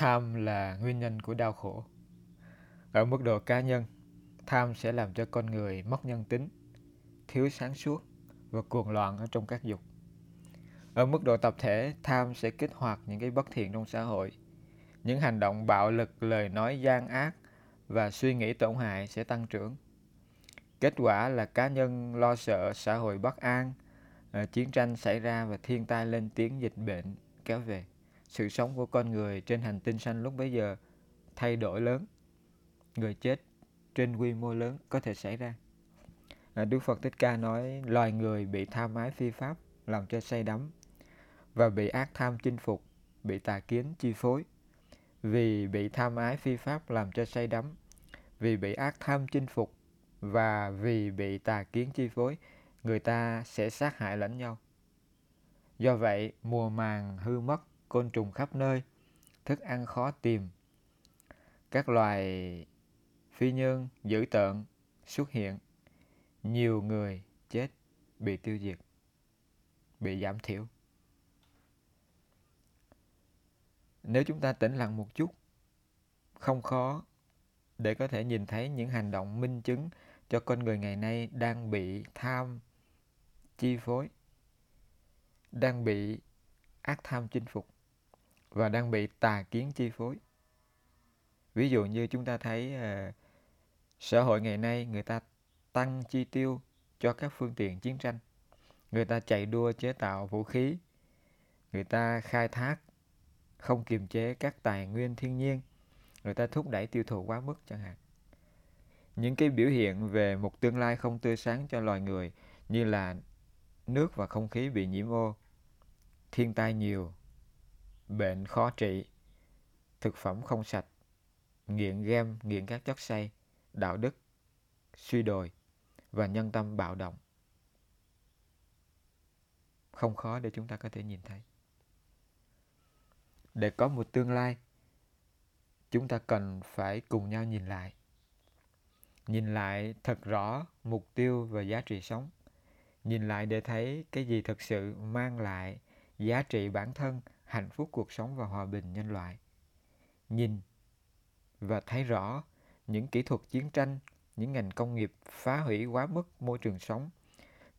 tham là nguyên nhân của đau khổ. Ở mức độ cá nhân, tham sẽ làm cho con người mất nhân tính, thiếu sáng suốt và cuồng loạn ở trong các dục. Ở mức độ tập thể, tham sẽ kích hoạt những cái bất thiện trong xã hội. Những hành động bạo lực, lời nói gian ác và suy nghĩ tổn hại sẽ tăng trưởng. Kết quả là cá nhân lo sợ xã hội bất an ờ, chiến tranh xảy ra và thiên tai lên tiếng dịch bệnh kéo về sự sống của con người trên hành tinh xanh lúc bấy giờ thay đổi lớn người chết trên quy mô lớn có thể xảy ra à, Đức Phật Thích Ca nói loài người bị tham ái phi pháp làm cho say đắm và bị ác tham chinh phục, bị tà kiến chi phối. Vì bị tham ái phi pháp làm cho say đắm, vì bị ác tham chinh phục và vì bị tà kiến chi phối, người ta sẽ sát hại lẫn nhau. Do vậy, mùa màng hư mất, côn trùng khắp nơi, thức ăn khó tìm. Các loài phi nhân dữ tợn xuất hiện, nhiều người chết bị tiêu diệt, bị giảm thiểu. Nếu chúng ta tĩnh lặng một chút, không khó để có thể nhìn thấy những hành động minh chứng cho con người ngày nay đang bị tham chi phối, đang bị ác tham chinh phục và đang bị tà kiến chi phối. Ví dụ như chúng ta thấy uh, xã hội ngày nay người ta tăng chi tiêu cho các phương tiện chiến tranh. Người ta chạy đua chế tạo vũ khí. Người ta khai thác không kiềm chế các tài nguyên thiên nhiên người ta thúc đẩy tiêu thụ quá mức chẳng hạn những cái biểu hiện về một tương lai không tươi sáng cho loài người như là nước và không khí bị nhiễm ô thiên tai nhiều bệnh khó trị. Thực phẩm không sạch. Nghiện game, nghiện các chất say đạo đức, suy đồi và nhân tâm bạo động. Không khó để chúng ta có thể nhìn thấy. Để có một tương lai, chúng ta cần phải cùng nhau nhìn lại. Nhìn lại thật rõ mục tiêu và giá trị sống. Nhìn lại để thấy cái gì thực sự mang lại giá trị bản thân hạnh phúc cuộc sống và hòa bình nhân loại. Nhìn và thấy rõ những kỹ thuật chiến tranh, những ngành công nghiệp phá hủy quá mức môi trường sống,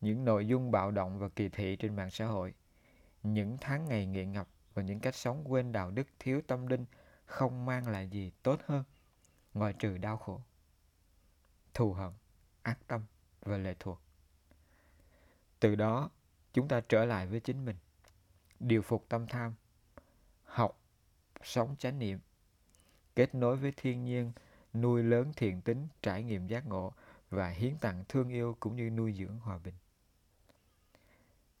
những nội dung bạo động và kỳ thị trên mạng xã hội, những tháng ngày nghiện ngập và những cách sống quên đạo đức thiếu tâm linh không mang lại gì tốt hơn, ngoài trừ đau khổ, thù hận, ác tâm và lệ thuộc. Từ đó, chúng ta trở lại với chính mình, điều phục tâm tham sống chánh niệm. Kết nối với thiên nhiên, nuôi lớn thiện tính, trải nghiệm giác ngộ và hiến tặng thương yêu cũng như nuôi dưỡng hòa bình.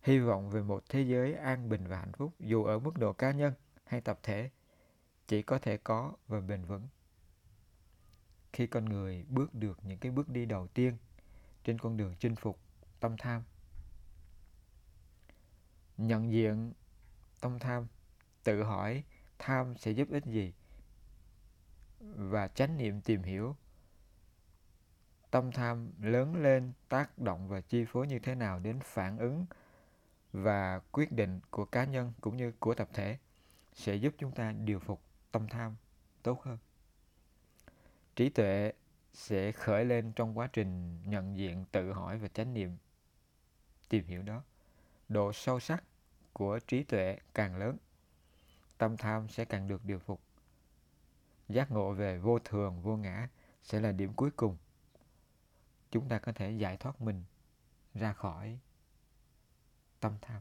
Hy vọng về một thế giới an bình và hạnh phúc, dù ở mức độ cá nhân hay tập thể, chỉ có thể có và bền vững. Khi con người bước được những cái bước đi đầu tiên trên con đường chinh phục tâm tham, nhận diện tâm tham, tự hỏi tham sẽ giúp ích gì? Và chánh niệm tìm hiểu. Tâm tham lớn lên, tác động và chi phối như thế nào đến phản ứng và quyết định của cá nhân cũng như của tập thể sẽ giúp chúng ta điều phục tâm tham tốt hơn. Trí tuệ sẽ khởi lên trong quá trình nhận diện, tự hỏi và chánh niệm tìm hiểu đó. Độ sâu sắc của trí tuệ càng lớn tâm tham sẽ càng được điều phục. Giác ngộ về vô thường, vô ngã sẽ là điểm cuối cùng. Chúng ta có thể giải thoát mình ra khỏi tâm tham.